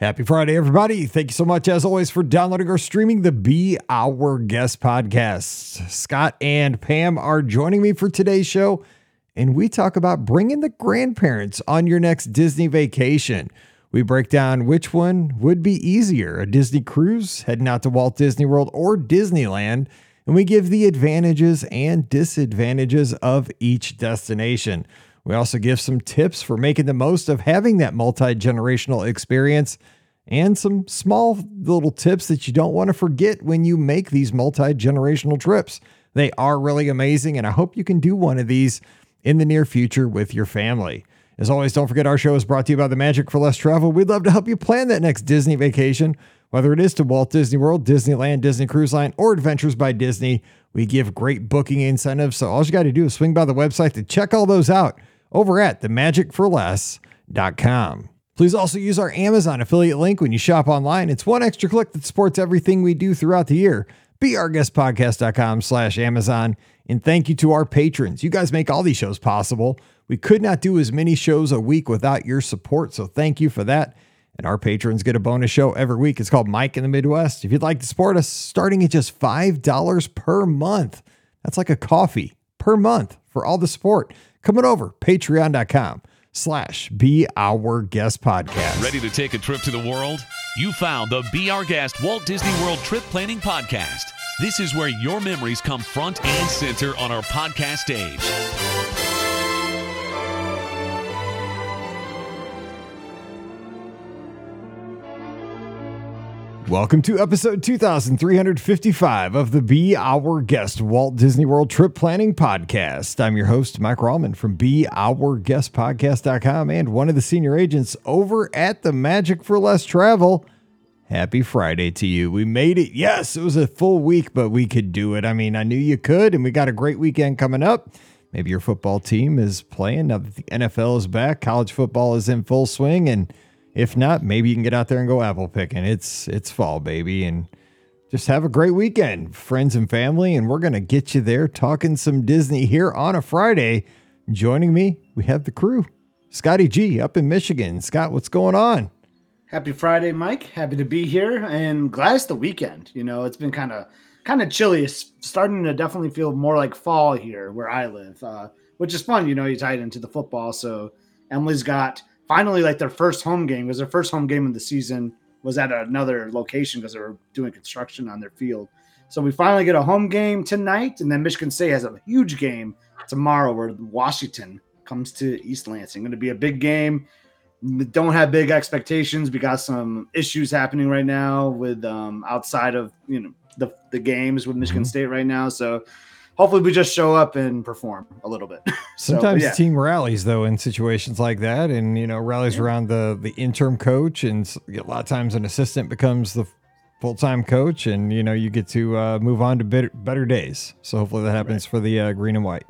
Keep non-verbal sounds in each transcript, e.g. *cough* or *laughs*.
Happy Friday, everybody. Thank you so much, as always, for downloading or streaming the Be Our Guest podcast. Scott and Pam are joining me for today's show, and we talk about bringing the grandparents on your next Disney vacation. We break down which one would be easier a Disney cruise, heading out to Walt Disney World or Disneyland, and we give the advantages and disadvantages of each destination. We also give some tips for making the most of having that multi generational experience and some small little tips that you don't want to forget when you make these multi generational trips. They are really amazing, and I hope you can do one of these in the near future with your family. As always, don't forget our show is brought to you by the Magic for Less Travel. We'd love to help you plan that next Disney vacation, whether it is to Walt Disney World, Disneyland, Disney Cruise Line, or Adventures by Disney. We give great booking incentives, so all you got to do is swing by the website to check all those out over at themagicforless.com. Please also use our Amazon affiliate link when you shop online. It's one extra click that supports everything we do throughout the year. BeOurGuestPodcast.com slash Amazon. And thank you to our patrons. You guys make all these shows possible. We could not do as many shows a week without your support, so thank you for that. And our patrons get a bonus show every week. It's called Mike in the Midwest. If you'd like to support us, starting at just $5 per month, that's like a coffee per month for all the support. Coming over, patreon.com slash be our guest podcast. Ready to take a trip to the world? You found the Be Our Guest Walt Disney World Trip Planning Podcast. This is where your memories come front and center on our podcast stage. Welcome to episode 2355 of the Be Our Guest Walt Disney World Trip Planning Podcast. I'm your host, Mike Rallman from BeOurGuestPodcast.com and one of the senior agents over at the Magic for Less Travel. Happy Friday to you. We made it. Yes, it was a full week, but we could do it. I mean, I knew you could, and we got a great weekend coming up. Maybe your football team is playing now that the NFL is back, college football is in full swing, and if not, maybe you can get out there and go apple picking. It's it's fall, baby, and just have a great weekend, friends and family. And we're gonna get you there talking some Disney here on a Friday. Joining me, we have the crew. Scotty G up in Michigan. Scott, what's going on? Happy Friday, Mike. Happy to be here and glad it's the weekend. You know, it's been kind of kind of chilly. It's starting to definitely feel more like fall here where I live, uh, which is fun. You know, you tie it into the football. So Emily's got finally like their first home game was their first home game of the season was at another location because they were doing construction on their field. So we finally get a home game tonight, and then Michigan State has a huge game tomorrow where Washington comes to East Lansing. Going to be a big game. Don't have big expectations. We got some issues happening right now with um, outside of you know the the games with Michigan Mhm. State right now. So hopefully we just show up and perform a little bit. *laughs* So, Sometimes yeah. the team rallies though in situations like that, and you know rallies Yeah. around the the interim coach, and a lot of times an assistant becomes the full time coach, and you know you get to uh, move on to better better days. So hopefully that happens for the uh, green and white.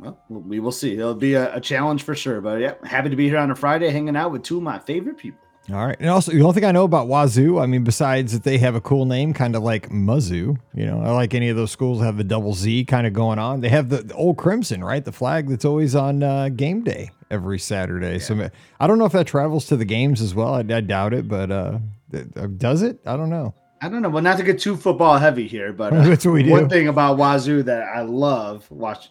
Well, we will see. It'll be a, a challenge for sure. But yeah, happy to be here on a Friday hanging out with two of my favorite people. All right, and also the only thing I know about Wazzu, I mean, besides that they have a cool name, kind of like Mizzou. You know, I like any of those schools have the double Z kind of going on. They have the, the old crimson, right? The flag that's always on uh, game day every Saturday. So I don't know if that travels to the games as well. I, I doubt it, but uh, uh, does it? I don't know. I don't know, well, not to get too football heavy here, but uh, *laughs* That's what we do. one thing about Wazzu that I love watch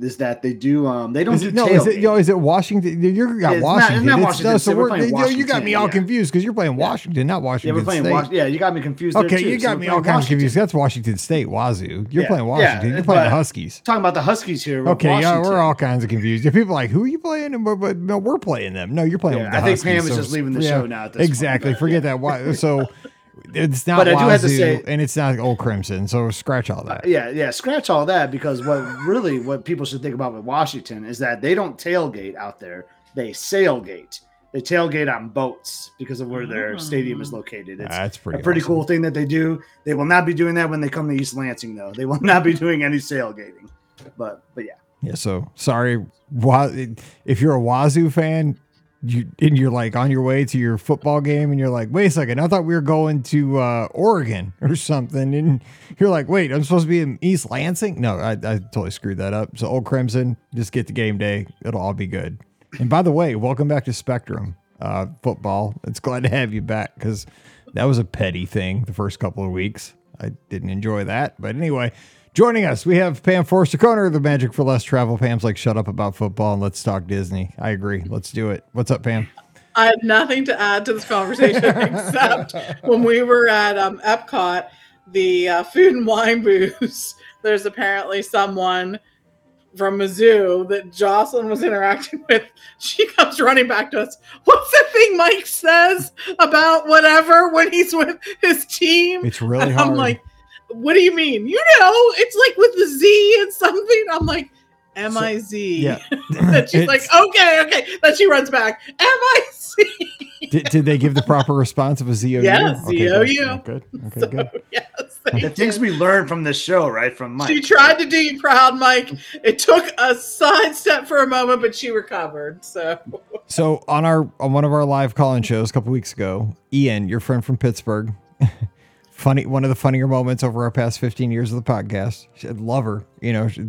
is that they do um they don't Is do it, no, is it, yo, is it Washington? You're got It's not- Washington. it's not Washington no, State. We're we're- yo, you got me all yeah. confused because you're playing Washington, not yeah, Washington we're playing State. Was- yeah, you got me confused. Okay, too. you got we're me all kinds of confused. That's Washington State, Wazzu. You're Yeah, playing yeah, Washington. You're playing the Huskies. Talking about the Huskies here. Okay, yeah, we're all kinds of confused. If people are like, who are you playing? But, but no, we're playing them. No, you're playing. Yeah, I think Huskies, Pam is just leaving the yeah, show now at this point, exactly. Forget that. Why? So it's not But I do have to say- and it's not Old Crimson. So scratch all that. Uh, yeah, yeah, scratch all that because what really what people should think about with Washington is that they don't tailgate out there; they sailgate. They tailgate on boats because of where their stadium is mm. located. It's That's pretty. a pretty awesome. cool thing that they do. They will not be doing that when they come to East Lansing, though. They will not be doing any sailgating. But but yeah, Yeah. So sorry, if you're a Wazzu fan, you and you're like on your way to your football game, and you're like, wait a second, I thought we were going to uh, Oregon *laughs* or something, and you're like, wait, I'm supposed to be in East Lansing? No, I, I totally screwed that up. So Old Crimson, just get the game day; it'll all be good. And by the way, welcome back to Spectrum. uh, football. It's glad to have you back because that was a petty thing the first couple of weeks. I didn't enjoy that. But anyway, joining us, we have Pam Forster Corner, the Magic for Less Travel. Pam's like, shut up about football and let's talk Disney. I agree. Let's do it. What's up, Pam? I have nothing to add to this conversation *laughs* except when we were at um, Epcot, the uh, food and wine booths. There's apparently someone from Mizzou that Jocelyn was interacting with. She comes running back to us. What's the thing Mike says about whatever when he's with his team? It's really And hard. I'm like, what do you mean? You know, it's like with the Z and something. I'm like, M I Z. yeah. *laughs* And she's like, okay, okay. Then she runs back. M I Z. *laughs* did, did they give the proper response of a ZOU? Yes, Okay, ZOU. Good. good. Okay, *laughs* So, good. yes. The thank things we learned from this show, right? From Mike. She tried to do you proud, Mike. It took a sidestep for a moment, but she recovered. So So on our on one of our live call-in shows a couple weeks ago, Ian, your friend from Pittsburgh, funny one of the funnier moments over our past 15 years of the podcast. I love her. You know, she,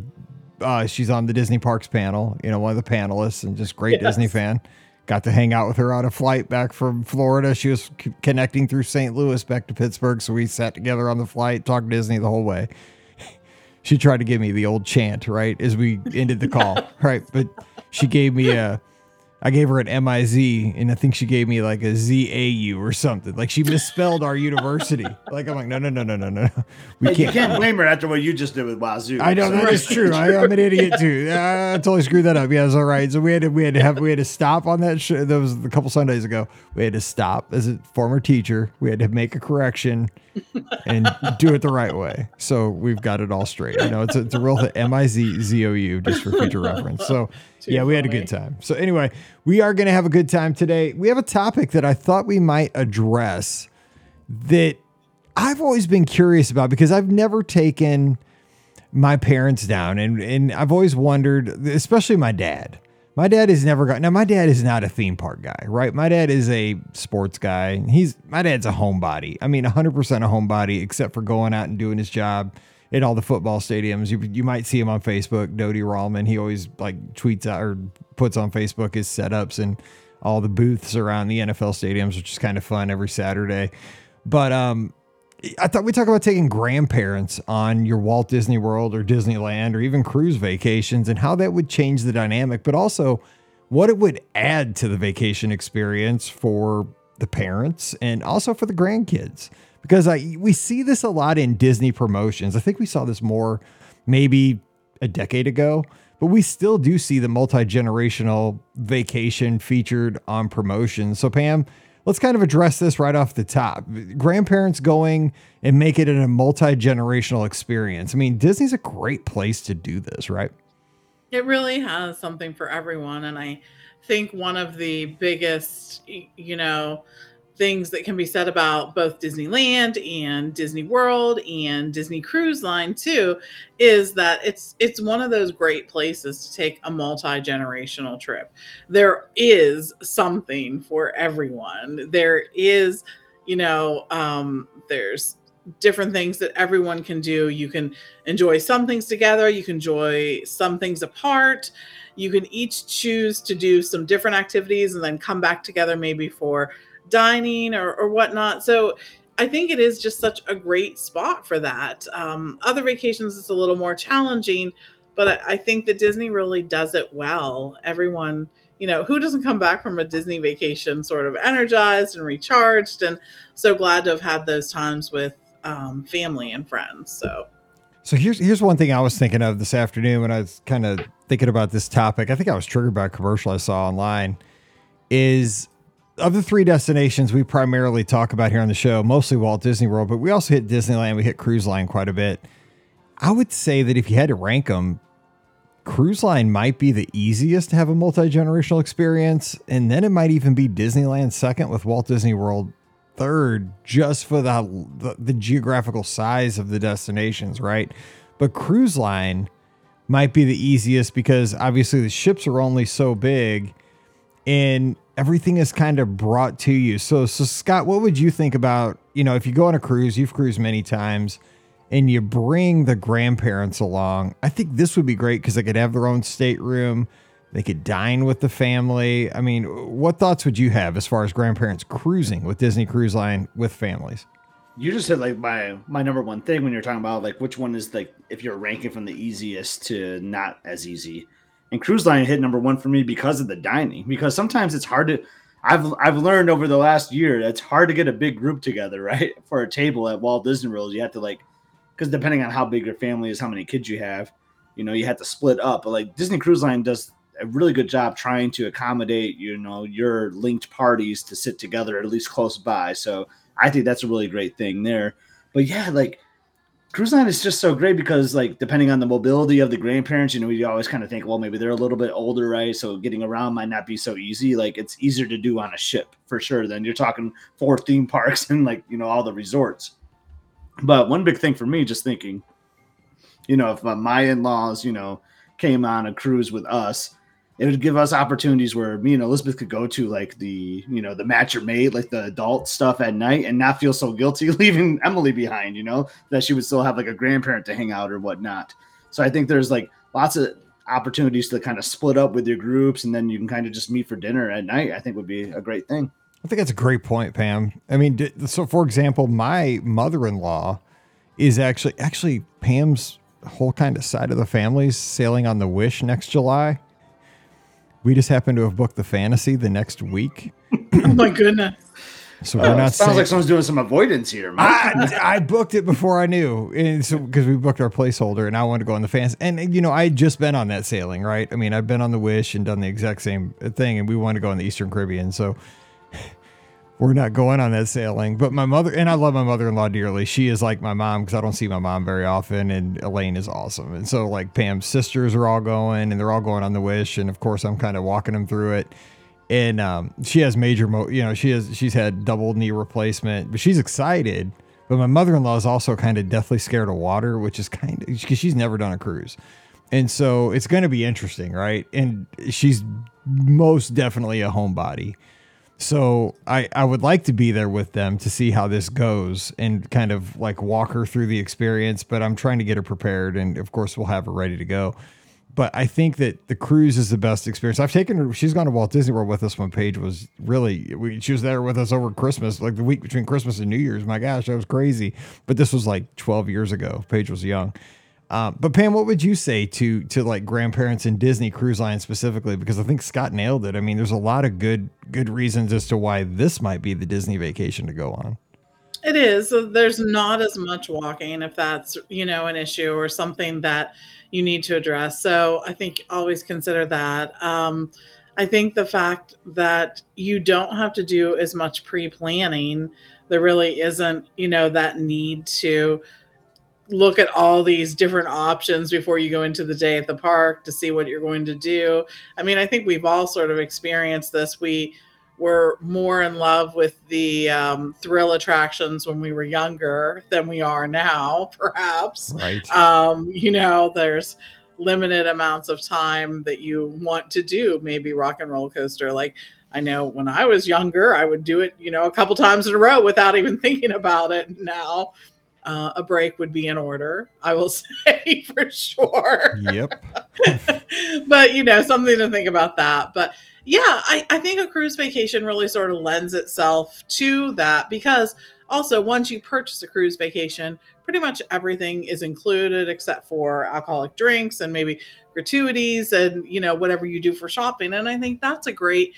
uh, she's on the Disney Parks panel. You know, one of the panelists, and just great Yes. Disney fan. Got to hang out with her on a flight back from Florida. She was c- connecting through St. Louis back to Pittsburgh, so we sat together on the flight, talked Disney the whole way. She tried to give me the old chant, right, as we ended the call, *laughs* right? But she gave me a, I gave her an M I Z, and I think she gave me like a Z A U or something. Like she misspelled our university. *laughs* Like I'm like, no, no, no, no, no, no, we Hey, can't. can't blame her after what you just did with Wazzu. I know that So- is true. I, I'm an idiot too. *laughs* I, I totally screwed that up. Yeah, it's all right. So we had to we had to have we had to stop on that. Sh- that was a couple Sundays ago. We had to stop as a former teacher. We had to make a correction and do it the right way. So we've got it all straight. You know, it's a, it's a real M I Z Z O U just for future reference. So *laughs* yeah, we had a good time. So anyway, we are going to have a good time today. We have a topic that I thought we might address that I've always been curious about because I've never taken my parents down and and I've always wondered, especially my dad. My dad has never got now my dad is not a theme park guy, right? My dad is a sports guy. He's my dad's a homebody. I mean 100% a homebody except for going out and doing his job at all the football stadiums. You you might see him on Facebook, Dodie Rallman. He always like tweets out or puts on Facebook his setups and all the booths around the NFL stadiums, which is kind of fun every Saturday. But um I thought we talk about taking grandparents on your Walt Disney World or Disneyland or even cruise vacations and how that would change the dynamic, but also what it would add to the vacation experience for the parents and also for the grandkids. Because I we see this a lot in Disney promotions. I think we saw this more maybe a decade ago, but we still do see the multi-generational vacation featured on promotions. So Pam, let's kind of address this right off the top. Grandparents going and make it a multi-generational experience. I mean, Disney's a great place to do this, right? it really has something for everyone. And I think one of the biggest, you know, things that can be said about both Disneyland and Disney World and Disney Cruise Line too is that it's it's one of those great places to take a multi-generational trip. There is something for everyone. There is, you know, um there's different things that everyone can do. You can enjoy some things together, you can enjoy some things apart. You can each choose to do some different activities and then come back together maybe for dining or, or whatnot. So I think it is just such a great spot for that. Um, other vacations it's a little more challenging, but I, I think that Disney really does it well. Everyone, you know, who doesn't come back from a Disney vacation sort of energized and recharged? And so glad to have had those times with um, family and friends. So So here's here's one thing I was thinking of this afternoon when I was kind of thinking about this topic. I think I was triggered by a commercial I saw online. Is of the three destinations we primarily talk about here on the show, mostly Walt Disney World, but we also hit Disneyland, we hit Cruise Line quite a bit. I would say that if you had to rank them, Cruise Line might be the easiest to have a multi generational experience, and then it might even be Disneyland second with Walt Disney World third, just for the the, the geographical size of the destinations, right? But Cruise Line might be the easiest because obviously the ships are only so big, and everything is kind of brought to you. So, so Scott, what would you think about you know if you go on a cruise, you've cruised many times and you bring the grandparents along, I think this would be great because they could have their own stateroom. They could dine with the family. I mean, what thoughts would you have as far as grandparents cruising with Disney Cruise Line with families? You just said like my my number one thing when you're talking about like which one is like if you're ranking from the easiest to not as easy. And cruise line hit number one for me because of the dining. Because sometimes it's hard to I've I've learned over the last year it's hard to get a big group together, *laughs* right? For a table at Walt Disney World. You have to like because depending on how big your family is, how many kids you have, you know, you have to split up. But like Disney Cruise Line does a really good job trying to accommodate, you know, your linked parties to sit together at least close by. So I think that's a really great thing there. But yeah, like cruise line is just so great because like depending on the mobility of the grandparents, you know, we always kind of think, well, maybe they're a little bit older, right? So getting around might not be so easy. Like it's easier to do on a ship for sure than you're talking four theme *laughs* parks and like, you know, all the resorts. But one big thing for me, just thinking, you know, if uh, my in-laws, you know, came on a cruise with us, it would give us opportunities where me and Elizabeth could go to like the you know the match your mate like the adult stuff at night and not feel so guilty *laughs* leaving Emily behind you know that she would still have like a grandparent to hang out or whatnot. So I think there's like lots of opportunities to kind of split up with your groups and then you can kind of just meet for dinner at night I think would be a great thing. I think that's a great point Pam. I mean so for example my mother-in-law is actually actually Pam's whole kind of side of the family's sailing on the Wish next July we just happen to have booked the fantasy the next week. oh my goodness. So we're oh, not. Sounds saying, like someone's doing some avoidance here. I, I, booked it before I knew, and so because we booked our placeholder, and I wanted to go on the fans. And you know, I had just been on that sailing, right? I mean, I've been on the Wish and done the exact same thing, and we wanted to go on the Eastern Caribbean. So we're not going on that sailing. But my mother and I love my mother in law dearly. She is like my mom because I don't see my mom very often, and Elaine is awesome. And so like Pam's sisters are all going, and they're all going on the wish, and of course I'm kind of walking them through it. And um, she has major, mo- you know, she has she's had double knee replacement, but she's excited. But my mother in law is also kind of deathly scared of water, which is kind of because she's never done a cruise. And so it's going to be interesting, right? And she's most definitely a homebody. So I, I would like to be there with them to see how this goes and kind of like walk her through the experience, but I'm trying to get her prepared and of course we'll have her ready to go. But I think that the cruise is the best experience. I've taken her, she's gone to Walt Disney World with us when Paige was really, we, she was there with us over Christmas, like the week between Christmas and New Year's. My gosh, that was crazy. But this was like 12 years ago. Paige was young. Uh, but Pam, what would you say to to like grandparents in Disney Cruise Line specifically? Because I think Scott nailed it. I mean, there's a lot of good good reasons as to why this might be the Disney vacation to go on. It is. There's not as much walking if that's you know an issue or something that you need to address. So I think always consider that. Um, I think the fact that you don't have to do as much pre planning, there really isn't you know that need to look at all these different options before you go into the day at the park to see what you're going to do. I mean, I think we've all sort of experienced this. We were more in love with the um, thrill attractions when we were younger than we are now, *laughs* perhaps. Right. Um, you know, there's limited amounts of time that you want to do, maybe rock and roller coaster. Like, I know when I was younger, I would do it, you know, a couple times in a row without even *laughs* thinking about it. Now, uh, a break would be in order. I will *laughs* say for sure. Yep. *laughs* but you know, something to think about that. But yeah, I, I think a cruise vacation really sort of lends itself to that because also once you purchase a cruise vacation, pretty much everything is included except for alcoholic drinks and maybe gratuities and you know whatever you do for shopping. And I think that's a great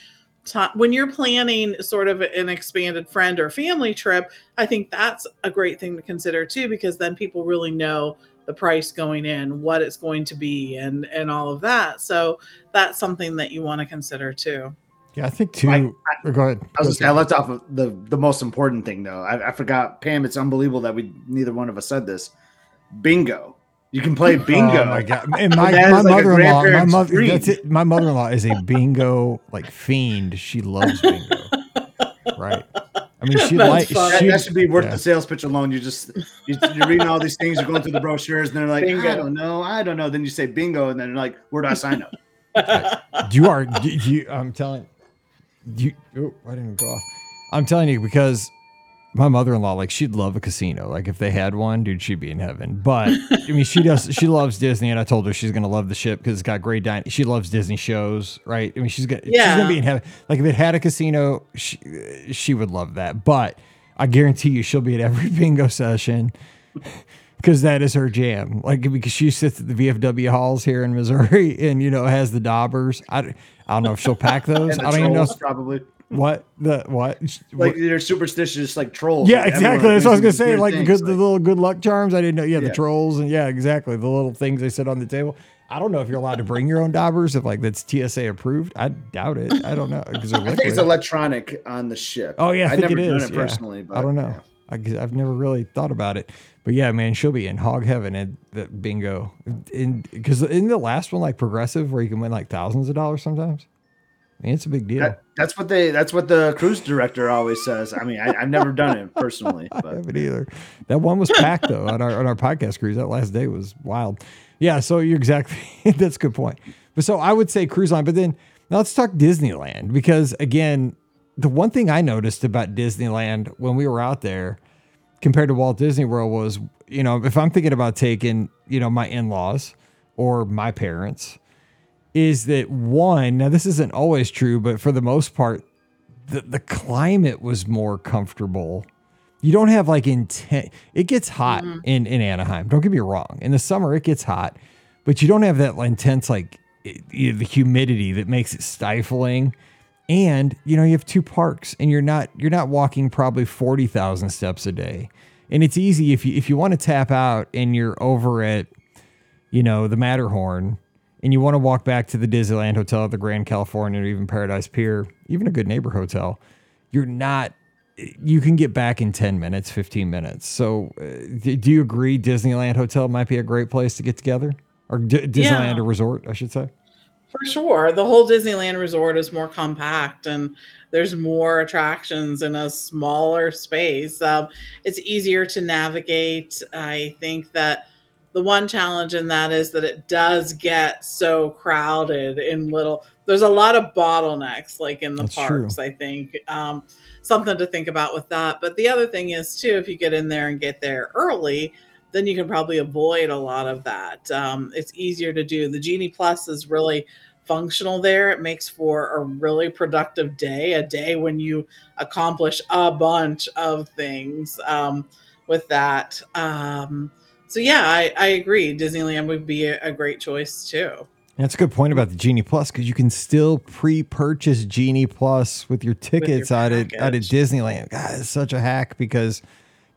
time when you're planning sort of an expanded friend or family trip i think that's a great thing to consider too because then people really know the price going in what it's going to be and and all of that. So that's something that you want to consider too. Yeah i think too I, I, oh, go ahead. I was just, I left off of the the most important thing though. I, I forgot pam it's unbelievable that we neither one of us said this. Bingo you can play bingo. Oh my god! And *laughs* my, my mother-in-law, my mother, that's it. My mother-in-law is a bingo like fiend. She loves bingo. right. I mean, she like that should be worth yeah. the sales pitch alone. You just you, are reading all these things, you're going through the brochures, and they're like, bingo. I don't know, I don't know. Then you say bingo, and then they're like, where do I sign up? you are you. I'm telling you. Oh, I didn't go off. I'm telling you because my mother-in-law like she'd love a casino. Like if they had one dude she'd be in heaven. But i mean she does she loves disney and i told her she's gonna love the ship because it's got great dining she loves disney shows right? I mean she's gonna she's gonna be in heaven. Like if it had a casino she, she would love that. But i guarantee you she'll be at every *laughs* bingo session because that is her jam. Like because she sits at the vfw halls here in missouri *laughs* and you know has the daubers. I, don't- I don't know if she'll pack *laughs* those. i don't even know probably. What the what Like they're superstitious, like trolls. yeah, Like, exactly. That's what I was gonna say. Like the things, good, the little good luck charms. I didn't know. Yeah, the Yeah. trolls and yeah, exactly. The little things they sit on the table. I don't know if you're allowed to bring your own daubers if like that's TSA approved. I doubt it. I don't know *laughs* I think it's electronic on the ship. Oh yeah, I think never it done is. it yeah. personally, but I don't know. yeah. I, i've never really thought about it, but yeah, man, she'll be in hog heaven at the bingo. In because in the last one, like progressive, where you can win like thousands of dollars sometimes. I mean, it's a big deal. That, that's what they. That's what the cruise director always says. I mean, I, I've never done it personally, *laughs* I haven't either. That one was packed though on our on our podcast cruise. That last day was wild. Yeah, so you're exactly *laughs* that's a good point. But so I would say cruise line, but then now let's talk Disneyland because again, the one thing I noticed about Disneyland when we were out there compared to Walt Disney World was, you know, if I'm thinking about taking, you know, my in-laws or my parents, is that one, now this isn't always true, but for the most part, the, the climate was more comfortable. You don't have like intense. It gets hot mm-hmm. in in Anaheim. Don't get me wrong. In the summer, it gets hot, but you don't have that intense like it- you know, the humidity that makes it stifling. And you know you have two parks, and you're not you're not walking probably forty thousand steps a day. And it's easy if you if you want to tap out and you're over at you know, the Matterhorn, and you want to walk back to the Disneyland Hotel at the Grand California or even Paradise Pier, even a good neighbor hotel, you're not. You can get back in 10 minutes, 15 minutes. So, uh, do you agree Disneyland Hotel might be a great place to get together? Or D- Disneyland Yeah. or resort, I should say? For sure. The whole Disneyland resort is more compact and there's more attractions in a smaller space. Um, it's easier to navigate. I think that the one challenge in that is that it does get so crowded in little, there's a lot of bottlenecks like in the That's true. parks, I think. Um, something to think about with that. But the other thing is, too, if you get in there and get there early, then you can probably avoid a lot of that. Um, it's easier to do. The Genie Plus is really functional there. It makes for a really productive day, a day when you accomplish a bunch of things um, with that. So, yeah, I, I agree. Disneyland would be a, a great choice too. That's a good point about the Genie Plus because you can still pre-purchase Genie Plus with your tickets out at out at. Disneyland. God, it's such a hack because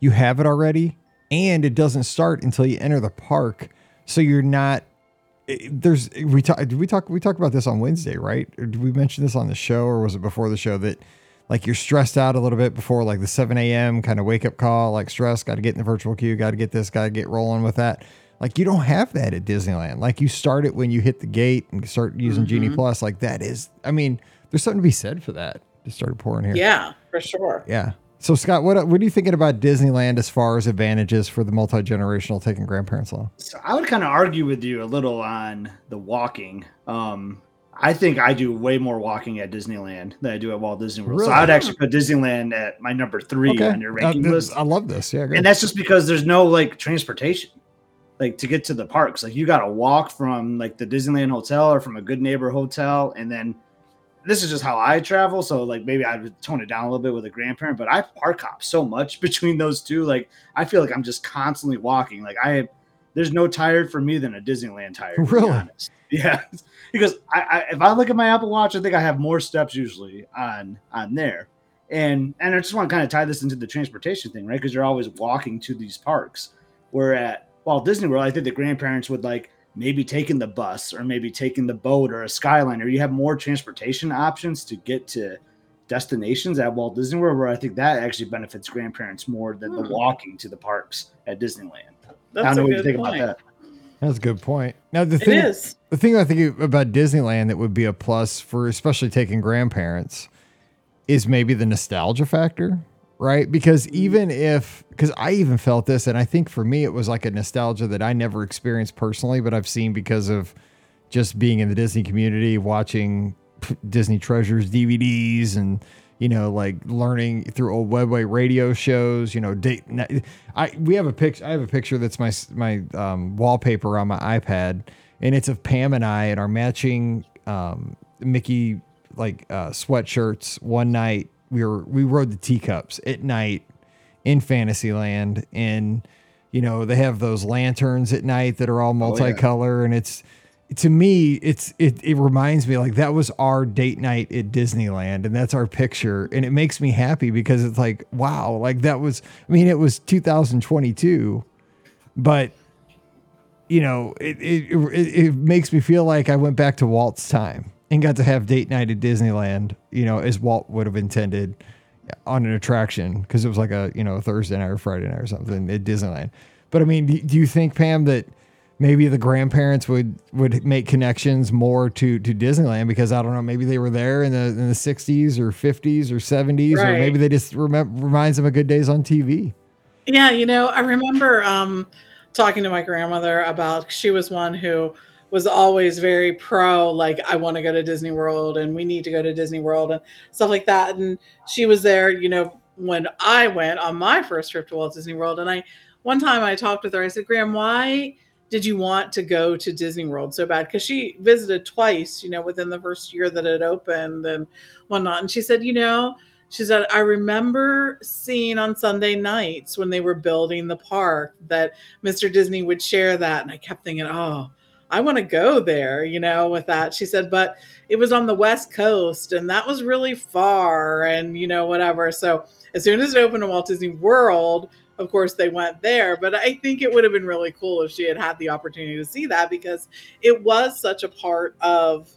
you have it already, and it doesn't start until you enter the park. So you're not. Eh, there's we talk did we talk we talked about this on Wednesday, right? Or did we mention this on the show, or was it before the show that like you're stressed out a little bit before like the 7 a.m. kind of wake up call, like stress, got to get in the virtual queue, got to get this, got to get rolling with that. Like you don't have that at Disneyland. Like you start it when you hit the gate and start using Genie Plus. Like that is, I mean, there's something to be said for that. Just started pouring here. Yeah, for sure. Yeah. So Scott, what what are you thinking about Disneyland as far as advantages for the multi generational taking grandparents along? So I would kind of argue with you a little on the walking. Um, I think I do way more walking at Disneyland than I do at Walt Disney World. So I would actually put Disneyland at my number three on your Uh, ranking this- list. I love this. Yeah. And that's just because there's no like transportation like to get to the parks like you got to walk from like the disneyland hotel or from a good neighbor hotel and then this is just how i travel so like maybe i would tone it down a little bit with a grandparent but i park hop so much *laughs* between those two like i feel like i'm just constantly walking like i there's no tired for me than a disneyland tired Really? honest. *laughs* yeah because I, I if i look at my apple watch i think i have more steps usually on on there and and I just want to kind of tie this into the transportation thing, right? Because you're always walking to these parks. Where at Walt Disney World, I think the grandparents would like maybe taking the bus or maybe taking the boat or a skyliner. You have more transportation options to get to destinations at Walt Disney World, where I think that actually benefits grandparents more than the Hmm. walking to the parks at Disneyland. I don't know a what you think point. about that. That's a good point. Now the thing is. the thing I think about Disneyland that would be a plus for especially taking grandparents is maybe the nostalgia factor, right? Because mm-hmm. even if because I even felt this, and I think for me it was like a nostalgia that I never experienced personally, but I've seen because of just being in the Disney community, watching Disney Treasures DVDs, and you know, like learning through old WEDway radio shows, you know, date. I we have a picture. I have a picture that's my my um, wallpaper on my iPad, and it's of Pam and I and our matching um, Mickey like uh, sweatshirts. One night we were we rode the teacups at night in Fantasyland, and you know they have those lanterns at night that are all multicolor, and it's to me, it's it it reminds me like that was our date night at Disneyland, and that's our picture, and it makes me happy because it's like wow, like that was. I mean, it was 2022, but you know, it it it, it makes me feel like I went back to Walt's time and got to have date night at Disneyland, you know, as Walt would have intended uh, on an attraction because it was like a you know Thursday night or Friday night or something at Disneyland. But I mean, do you think Pam that maybe the grandparents would would make connections more to to Disneyland because I don't know maybe they were there in the in the 60s or 50s or 70s right. or maybe they just remember reminds them of good days on TV. Yeah, you know, I remember um talking to my grandmother about she was one who was always very pro like I want to go to Disney World and we need to go to Disney World and stuff like that and she was there, you know, when I went on my first trip to Walt Disney World and I one time I talked with her I said, "Gram, why did you want to go to Disney World so bad? Because she visited twice, you know, within the first year that it opened and whatnot. And she said, you know, she said, I remember seeing on Sunday nights when they were building the park that Mr. Disney would share that. And I kept thinking, oh, I want to go there, you know, with that. She said, but it was on the West Coast and that was really far and, you know, whatever. So as soon as it opened to Walt Disney World, of course they went there but i think it would have been really cool if she had had the opportunity to see that because it was such a part of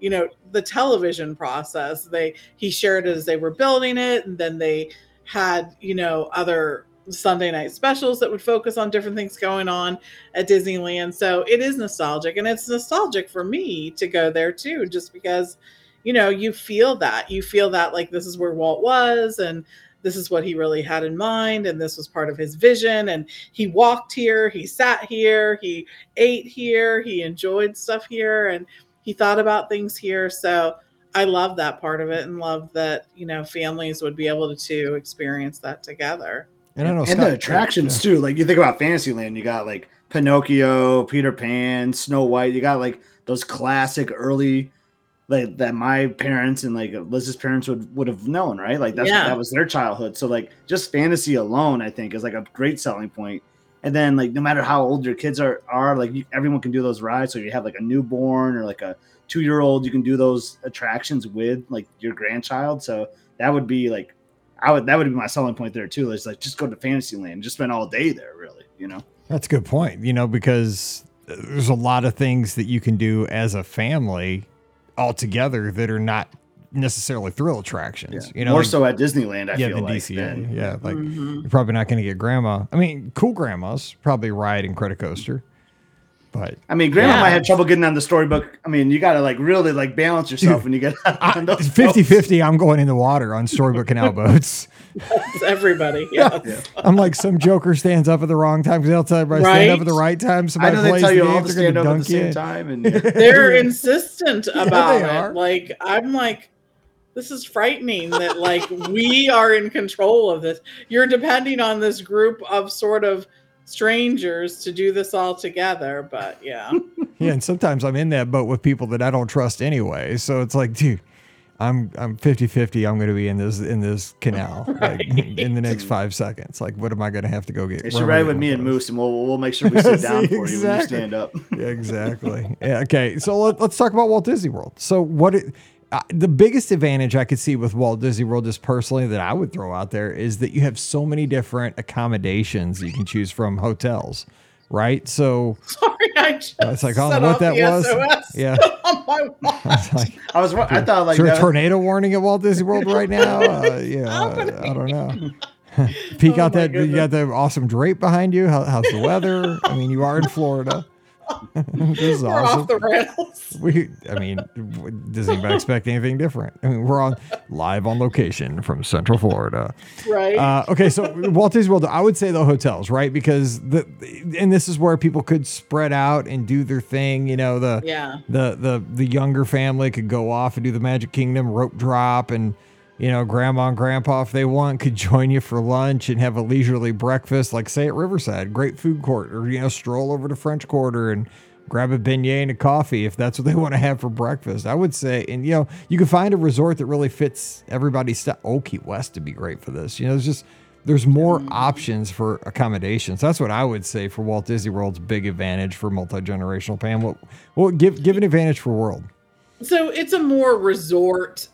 you know the television process. They he shared it as they were building it and then they had you know other sunday night specials that would focus on different things going on at disneyland. So it is nostalgic and it's nostalgic for me to go there too just because you know you feel that. You feel that like this is where walt was and this is what he really had in mind and this was part of his vision and he walked here he sat here he ate here he enjoyed stuff here and he thought about things here so i love that part of it and love that you know families would be able to, to experience that together and, I know and Scott, the attractions yeah. too like you think about fantasyland you got like pinocchio peter pan snow white you got like those classic early like that my parents and like Liz's parents would would have known, right? Like that's yeah. that was their childhood. So like just fantasy alone, I think is like a great selling point. And then like no matter how old your kids are are like you, everyone can do those rides. So you have like a newborn or like a two year old, you can do those attractions with like your grandchild. So that would be like I would that would be my selling point there too. Is like just go to Fantasyland, just spend all day there, really. You know. That's a good point. You know because uh, there's a lot of things that you can do as a family altogether that are not necessarily thrill attractions. Yeah. You know, more like, so at Disneyland. I yeah, feel the like DCA. Yeah, like mm-hmm. you're probably not going to get grandma. I mean, cool grandmas probably ride Incredicoaster. But I mean, grandma yeah. might have trouble getting on the storybook. I mean, you got to like really like balance yourself Dude, *laughs* when you get on those 50 50. I'm going in the water on storybook canal boats. That's everybody. *laughs* Yeah. yeah. I'm like some joker stands up at the wrong time because they'll tell everybody right? stand up at the right time. Somebody I know they tell you all to stand up at the same in. time, and *laughs* they're insistent about yeah, it. Like I'm like, this is frightening that like we are in control of this. You're depending on this group of sort of strangers to do this all together. But *laughs* yeah. yeah, and sometimes I'm in that boat with people that I don't trust anyway. So it's like, dude, I'm I'm 50-50 I'm going to be in this in this canal *laughs* right. like, in the next 5 seconds. Like what am I going to have to go get? You should ride with me and Moose and we'll we'll make sure we sit *laughs* down for exactly. you when you stand up. yeah, exactly. Yeah, okay. So let, us talk about Walt Disney World. So what it, uh, the biggest advantage I could see with Walt Disney World, just personally, that I would throw out there is that you have so many different accommodations you can choose from hotels, right? So, sorry, I just it's like, oh, what that was, SOS yeah. *laughs* on my watch. *laughs* I was like, I was, I thought like, is there a tornado warning at Walt Disney World right now? *laughs* Uh, yeah, uh, I don't know. Peek oh out that goodness. you got the awesome drape behind you. How, how's the weather? I mean, you are in Florida. *laughs* this is *laughs* we're awesome. off the rails. *laughs* We, I mean, does anybody expect anything different? I mean, we're on live on location from Central Florida. Right. Uh, okay, so Walt Disney World, I would say the hotels, right? Because the and this is where people could spread out and do their thing. You know, the yeah the the the younger family could go off and do the Magic Kingdom rope drop and you know, grandma and grandpa, if they want, could join you for lunch and have a leisurely breakfast, like say at Riverside, great food court, or, you know, stroll over to French Quarter and grab a beignet and a coffee if that's what they *laughs* want to have for breakfast. I would say, and you know, you can find a resort that really fits everybody's style. Oh, Key West to be great for this. You know, there's just, there's more mm-hmm. options for accommodations. That's what I would say for Walt Disney World's big advantage for multi generational. Pam, what, what give give an advantage for World? So it's a more resort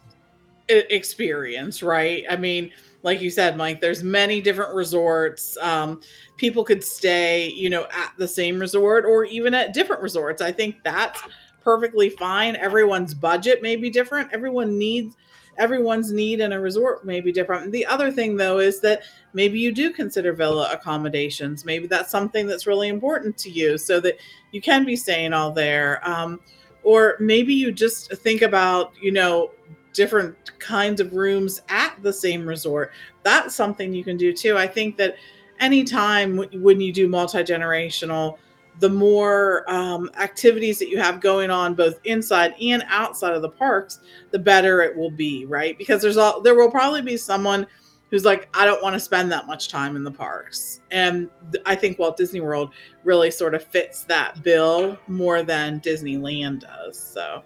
experience, right? I mean, like you said, Mike, there's many different resorts. Um, people could stay, you know, at the same resort or even at different resorts. I think that's perfectly fine. Everyone's budget may be different. Everyone needs everyone's need in a resort may be different. The other thing though is that maybe you do consider villa accommodations. Maybe that's something that's really important to you so that you can be staying all there. Um, or maybe you just think about, you know, different kinds of rooms at the same resort. That's something you can do too. I think that anytime when you do multi generational, the more um, activities that you have going on both inside and outside of the parks, the better it will be, right? Because there's all there will probably be someone who's like, I don't want to spend that much time in the parks, and I think Walt Disney World really sort of fits that bill more than Disneyland does. So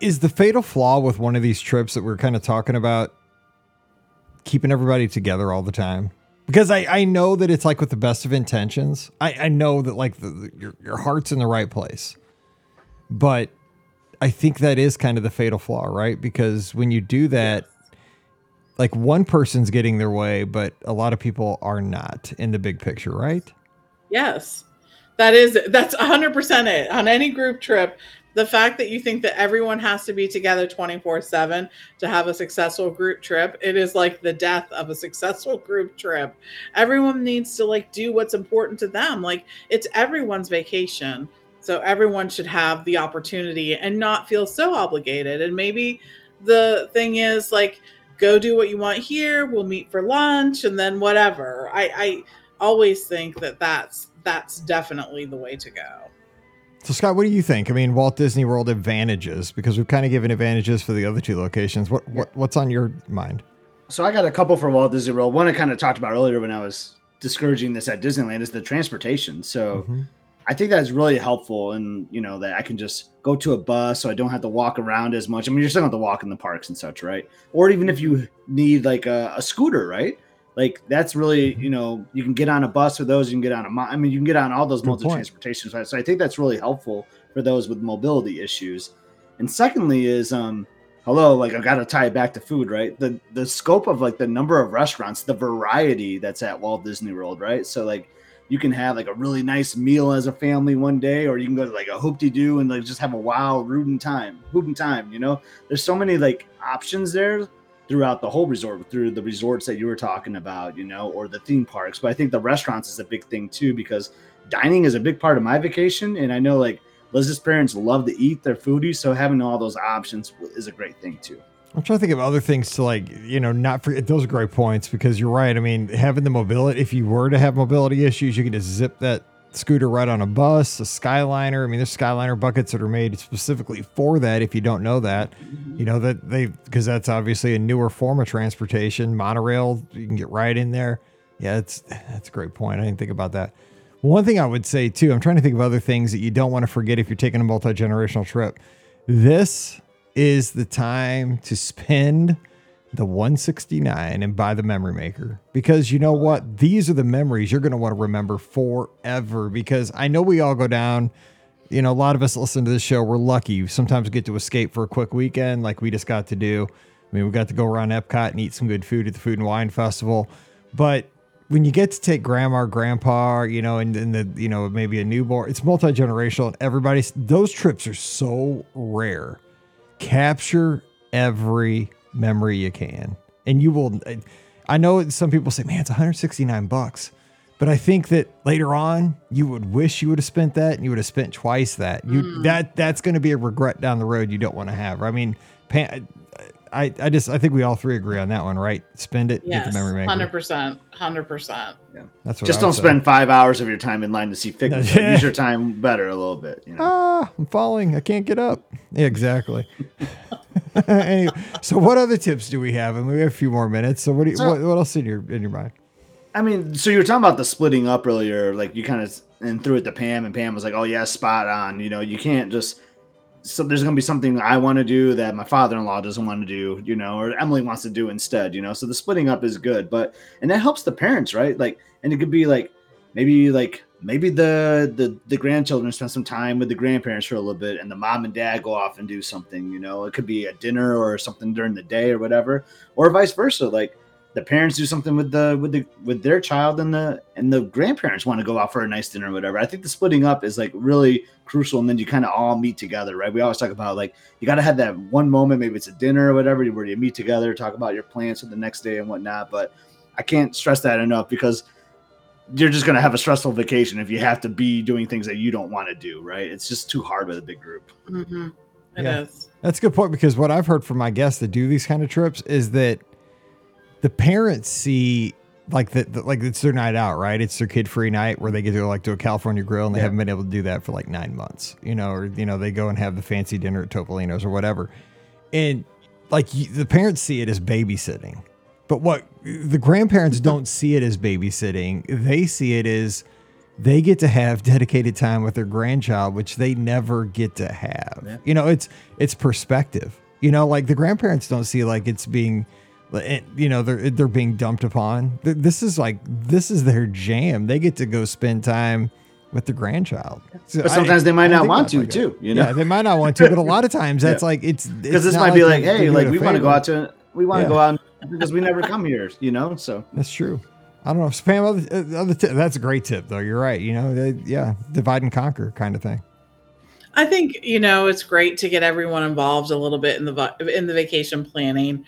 is the fatal flaw with one of these trips that we're kind of talking about keeping everybody together all the time? Because I, I know that it's like with the best of intentions. I, I know that like the, the, your, your heart's in the right place. But I think that is kind of the fatal flaw, right? Because when you do that, like one person's getting their way, but a lot of people are not in the big picture, right? Yes. That is that's 100% it. On any group trip, the fact that you think that everyone has to be together 24 7 to have a successful group trip it is like the death of a successful group trip. Everyone needs to like do what's important to them like it's everyone's vacation. So everyone should have the opportunity and not feel so obligated. And maybe the thing is like go do what you want here we'll meet for lunch and then whatever. I i always think that that's that's definitely the way to go so, Scott, what do you think? I mean, Walt Disney World advantages because we've kind of given advantages for the other two locations. What, what what's on your mind? So, I got a couple for Walt Disney World. One I kind of talked about earlier when I was discouraging this at Disneyland is the transportation. So, mm-hmm. I think that's really helpful, and you know that I can just go to a bus, so I don't have to walk around as much. I mean, you're still going to walk in the parks and such, right? Or even if you need like a, a scooter, right? Like that's really mm-hmm. you know you can get on a bus with those you can get on a i mean you can get on all those modes of transportation so i think that's really helpful for those with mobility issues. And secondly is um hello like i gotta tie it back to food right? The the scope of like the number of restaurants the variety that's at walt disney world right? So like you can have like a really nice meal as a family one day, or you can go to like a Hoop-Dee-Doo and like just have a wild rootin' time, hooping time. You know, there's so many like options there throughout the whole resort through the resorts that you were talking about, you know, or the theme parks. But I think the restaurants is a big thing too because dining is a big part of my vacation, and I know like Liz's parents love to eat their foodies, so having all those options is a great thing too. I'm trying to think of other things to like, you know, not forget those are great points because you're right. I mean, having the mobility, if you were to have mobility issues, you can just zip that scooter ride on a bus, a Skyliner. I mean, there's Skyliner buckets that are made specifically for that. If you don't know that, you know that they because that's obviously a newer form of transportation. Monorail, you can get right in there. Yeah, that's that's a great point. I didn't think about that. One thing I would say too, I'm trying to think of other things that you don't want to forget if you're taking a multi generational trip. This is the time to spend the 169 and buy the memory maker. Because you know what? These are the memories you're going to want to remember forever. Because i know we all go down you know a lot of us listen to this show we're lucky. Sometimes we get to escape for a quick weekend like we just got to do. I mean we got to go around epcot and eat some good food at the food and wine festival. But when you get to take grandma or grandpa you know and, and the you know maybe a newborn it's multi-generational and everybody's those trips are so rare. Capture every memory you can. And you will I know some people say, "Man, it's 169 bucks." But I think that later on, you would wish you would have spent that, and you would have spent twice that. You mm. that that's going to be a regret down the road you don't want to have. I mean, I, I just I think we all three agree on that one, right? Spend it, Yes, get the memory maker. hundred percent, hundred percent. Yeah, that's what Just I don't would say. spend five hours of your time in line to see figures. *laughs* Yeah. Use your time better a little bit. You know? Ah, I'm falling. I can't get up. Yeah, exactly. *laughs* anyway, so what other tips do we have? And we have a few more minutes. So what do you, So- what, what else in your in your mind? I mean, so you were talking about the splitting up earlier, like you kind of and threw it to Pam, and Pam was like, "Oh yeah, spot on." You know, you can't just. So there's gonna be something I want to do that my father-in-law doesn't want to do, you know, or Emily wants to do instead, you know. So the splitting up is good, but and that helps the parents, right? Like, and it could be like maybe like maybe the the the grandchildren spend some time with the grandparents for a little bit, and the mom and dad go off and do something, you know. It could be a dinner or something during the day or whatever, or vice versa, like the parents do something with the with the with their child and the and the grandparents want to go out for a nice dinner or whatever. I think the splitting up is like really crucial and then you kind of all meet together, right? We always talk about like you got to have that one moment, maybe it's a dinner or whatever, where you meet together, talk about your plans for the next day and whatnot. But I can't stress that enough because you're just gonna have a stressful vacation if you have to be doing things that you don't want to do, right? It's just too hard with a big group. Mm-hmm. It Yeah. is. That's a good point because what I've heard from my guests that do these kind of trips is that the parents see like that the, like it's their night out, right? It's their kid free night where they get to go like to a California grill and they Yeah. haven't been able to do that for like nine months, you know, or you know they go and have the fancy dinner at Topolino's or whatever, and like you, the parents see it as babysitting, but what the grandparents don't see it as babysitting, they see it as they get to have dedicated time with their grandchild, which they never get to have. Yeah. You know, it's it's perspective. You know, like the grandparents don't see like it's being, you know, they're they're being dumped upon. This is like this is their jam. They get to go spend time with the grandchild. So But I- sometimes they might I not want to like a- too, you Yeah, know? they might not want to, but a lot of times *laughs* that's like it's Because this might be like, hey, like we want to go out to we want to Yeah. go out because we never come here, you know? So That's true. I don't know, Pam. Other, uh, other tip, that's a great tip, though. You're right. You know, they, yeah, divide and conquer kind of thing. I think you know it's great to get everyone involved a little bit in the in the vacation planning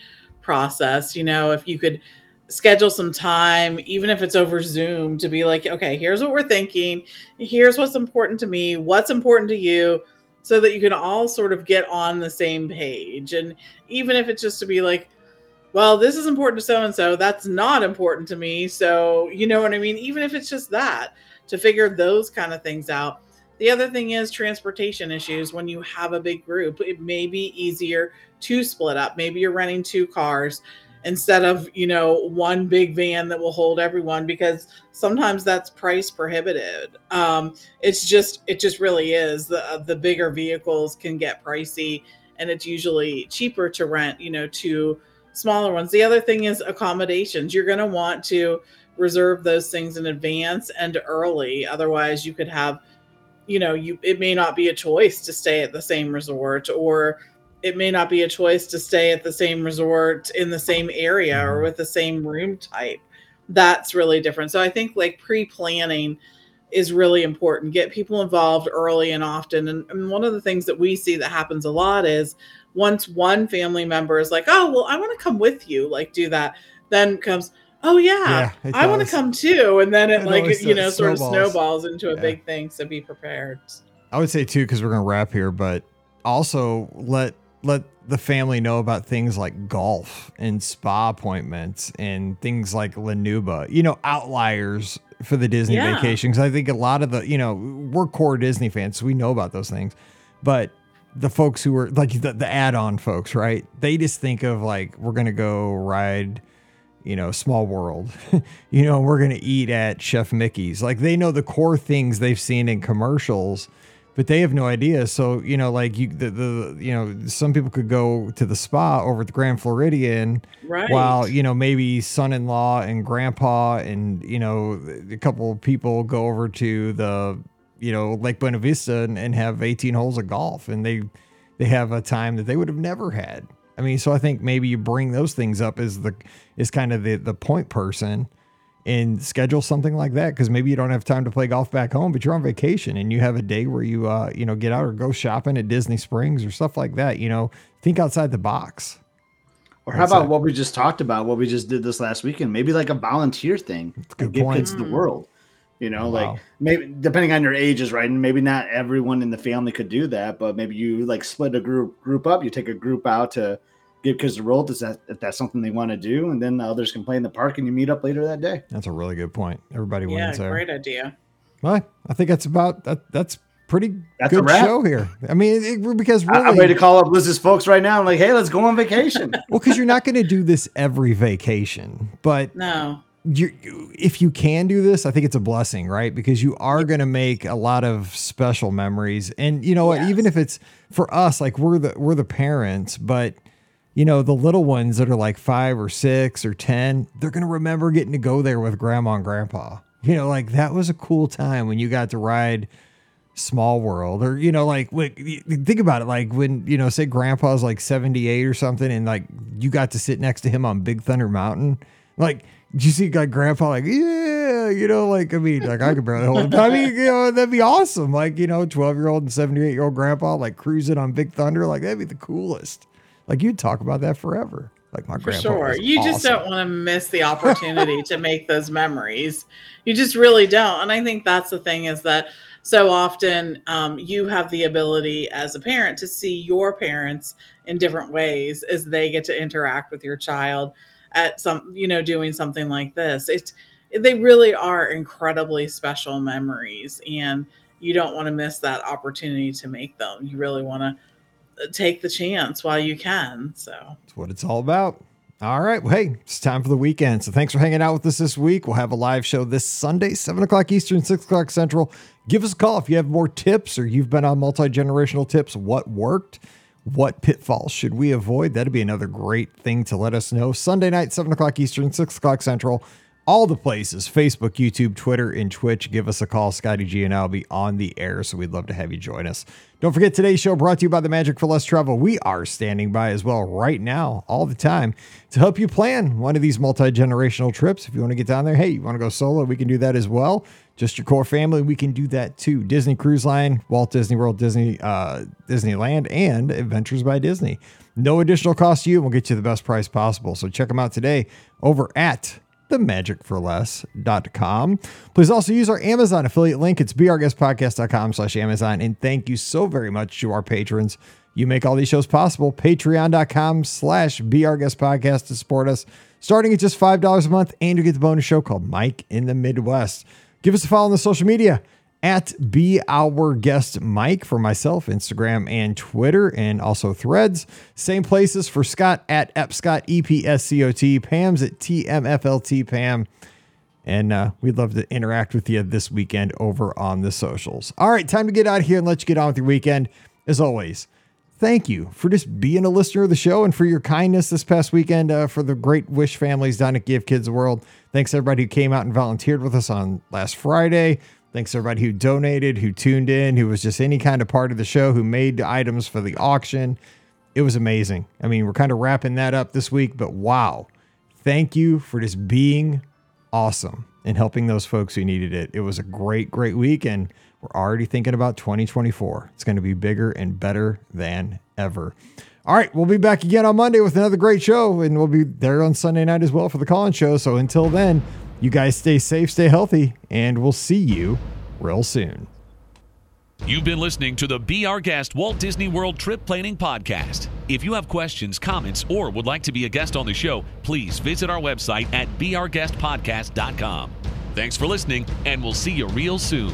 process. You know, if you could schedule some time, even if it's over Zoom, to be like, okay, here's what we're thinking. Here's what's important to me. What's important to you, so that you can all sort of get on the same page. And even if it's just to be like, well, this is important to so and so. That's not important to me. So you know what I mean. Even if it's just that, to figure those kind of things out. The other thing is transportation issues. When you have a big group, it may be easier to split up. Maybe you're renting two cars instead of, you know, one big van that will hold everyone because sometimes that's price prohibited. Um, it's just, it just really is. The, uh, the bigger vehicles can get pricey and it's usually cheaper to rent, you know, two smaller ones. The other thing is accommodations. You're going to want to reserve those things in advance and early. Otherwise, you could have you know you it may not be a choice to stay at the same resort or it may not be a choice to stay at the same resort in the same area or mm-hmm. with the same room type. That's really different. So i think like pre-planning is really important. Get people involved early and often. And, and one of the things that we see that happens a lot is once one family member is like oh well i want to come with you like do that then comes oh yeah, Yeah, i want to come too and then it, It like always you know sort of Snowballs. into a Yeah. big thing so be prepared I would say too, because we're gonna wrap here, but also let let the family know about things like golf and spa appointments and things like La Nouba. You know, outliers for the Disney Yeah. vacation. Because I think a lot of the, you know, we're core Disney fans, so we know about those things. But the folks who are like the, the add-on folks, right? They just think of like we're gonna go ride you know, small world. *laughs* you know, we're going to eat at Chef Mickey's. Like they know the core things they've seen in commercials, but they have no idea. So, you know, like you, the, the, you know, some people could go to the spa over at the Grand Floridian right while, you know, maybe son in law and grandpa and, you know, a couple of people go over to the, you know, Lake Buena Vista and, and have 18 holes of golf and they, they have a time that they would have never had. I mean, so I think maybe you bring those things up as the is kind of the the point person and schedule something like that because maybe you don't have time to play golf back home, but you're on vacation and you have a day where you uh you know get out or go shopping at Disney Springs or stuff like that. You know, think outside the box. Or how That's about it. what we just talked about? What we just did this last weekend? Maybe like a volunteer thing. a good give point. kids the world. You know, Wow. like maybe depending on your ages, right? And maybe not everyone in the family could do that, but maybe you like split a group group up. You take a group out to Give Kids the World Does that, if that's something they want to do. And then the others can play in the park and you meet up later that day. That's a really good point. Everybody Yeah, wins there. great idea. Well, I think that's about that. That's pretty That's good wrap. show here. I mean, it, because I- I'm ready to call up Liz's folks right now. I'm like, hey, let's go on vacation. *laughs* well, because you're not going to do this every vacation, but No. You, if you can do this, I think it's a blessing, right? Because you are going to make a lot of special memories, and you know what? Even if it's for us, like we're the we're the parents, but you know the little ones that are like five or six or ten, they're going to remember getting to go there with grandma and grandpa. You know, like that was a cool time when you got to ride small world or you know like think about it like when you know say grandpa's like 78 or something and like you got to sit next to him on big thunder mountain like you see like grandpa like yeah you know like i mean like i could barely hold it i mean you know that'd be awesome like you know 12 year old and 78 year old grandpa like cruising on big thunder like that'd be the coolest like you'd talk about that forever like my For grandpa sure. You just don't want to miss the opportunity to make those memories. You just really don't. And I think that's the thing is that so often um, you have the ability as a parent to see your parents in different ways as they get to interact with your child at some, you know, doing something like this. It's, they really are incredibly special memories. And you don't want to miss that opportunity to make them. You really want to uh, take the chance while you can. So. That's what it's all about. All right. Well, hey, it's time for the weekend. So thanks for hanging out with us this week. We'll have a live show this Sunday, 7 o'clock Eastern, 6 o'clock Central. Give us a call if you have more tips or you've been on multi generational tips. What worked? What pitfalls should we avoid? That'd be another great thing to let us know. Sunday night, 7 o'clock Eastern, 6 o'clock Central. All the places Facebook, YouTube, Twitter, and Twitch. Give us a call. Scotty G and I'll be on the air, so we'd love to have you join us. Don't forget today's show brought to you by the Magic for Less Travel. We are standing by as well right now, all the time, to help you plan one of these multi generational trips. If you want to get down there, hey, you want to go solo, we can do that as well. Just your core family, we can do that too. Disney Cruise Line, Walt Disney World, Disney, uh, Disneyland, and Adventures by Disney. No additional cost to you, and we'll get you the best price possible. So check them out today over at themagicforless.com. Please also use our Amazon affiliate link. It's beourguestpodcast.com slash Amazon. And thank you so very much to our patrons. You make all these shows possible. Patreon.com slash brguestpodcast to support us. Starting at just $5 a month, and you get the bonus show called Mike in the Midwest. Give us a follow on the social media at Be Our Guest Mike for myself, Instagram and Twitter, and also threads. Same places for Scott at EPSCOT, E P S C O T, Pam's at TMFLT Pam. And uh, we'd love to interact with you this weekend over on the socials. All right, time to get out of here and let you get on with your weekend. As always, thank you for just being a listener of the show and for your kindness this past weekend uh, for the great Wish families down at Give Kids World. Thanks everybody who came out and volunteered with us on last Friday. Thanks everybody who donated, who tuned in, who was just any kind of part of the show, who made items for the auction. It was amazing. I mean, we're kind of wrapping that up this week, but wow. Thank you for just being awesome and helping those folks who needed it. It was a great, great week, and we're already thinking about 2024. It's going to be bigger and better than ever. All right, we'll be back again on Monday with another great show, and we'll be there on Sunday night as well for the call-in show. So until then, you guys stay safe, stay healthy, and we'll see you real soon. You've been listening to the Our Guest Walt Disney World Trip Planning Podcast. If you have questions, comments, or would like to be a guest on the show, please visit our website at beourguestpodcast.com. Thanks for listening, and we'll see you real soon.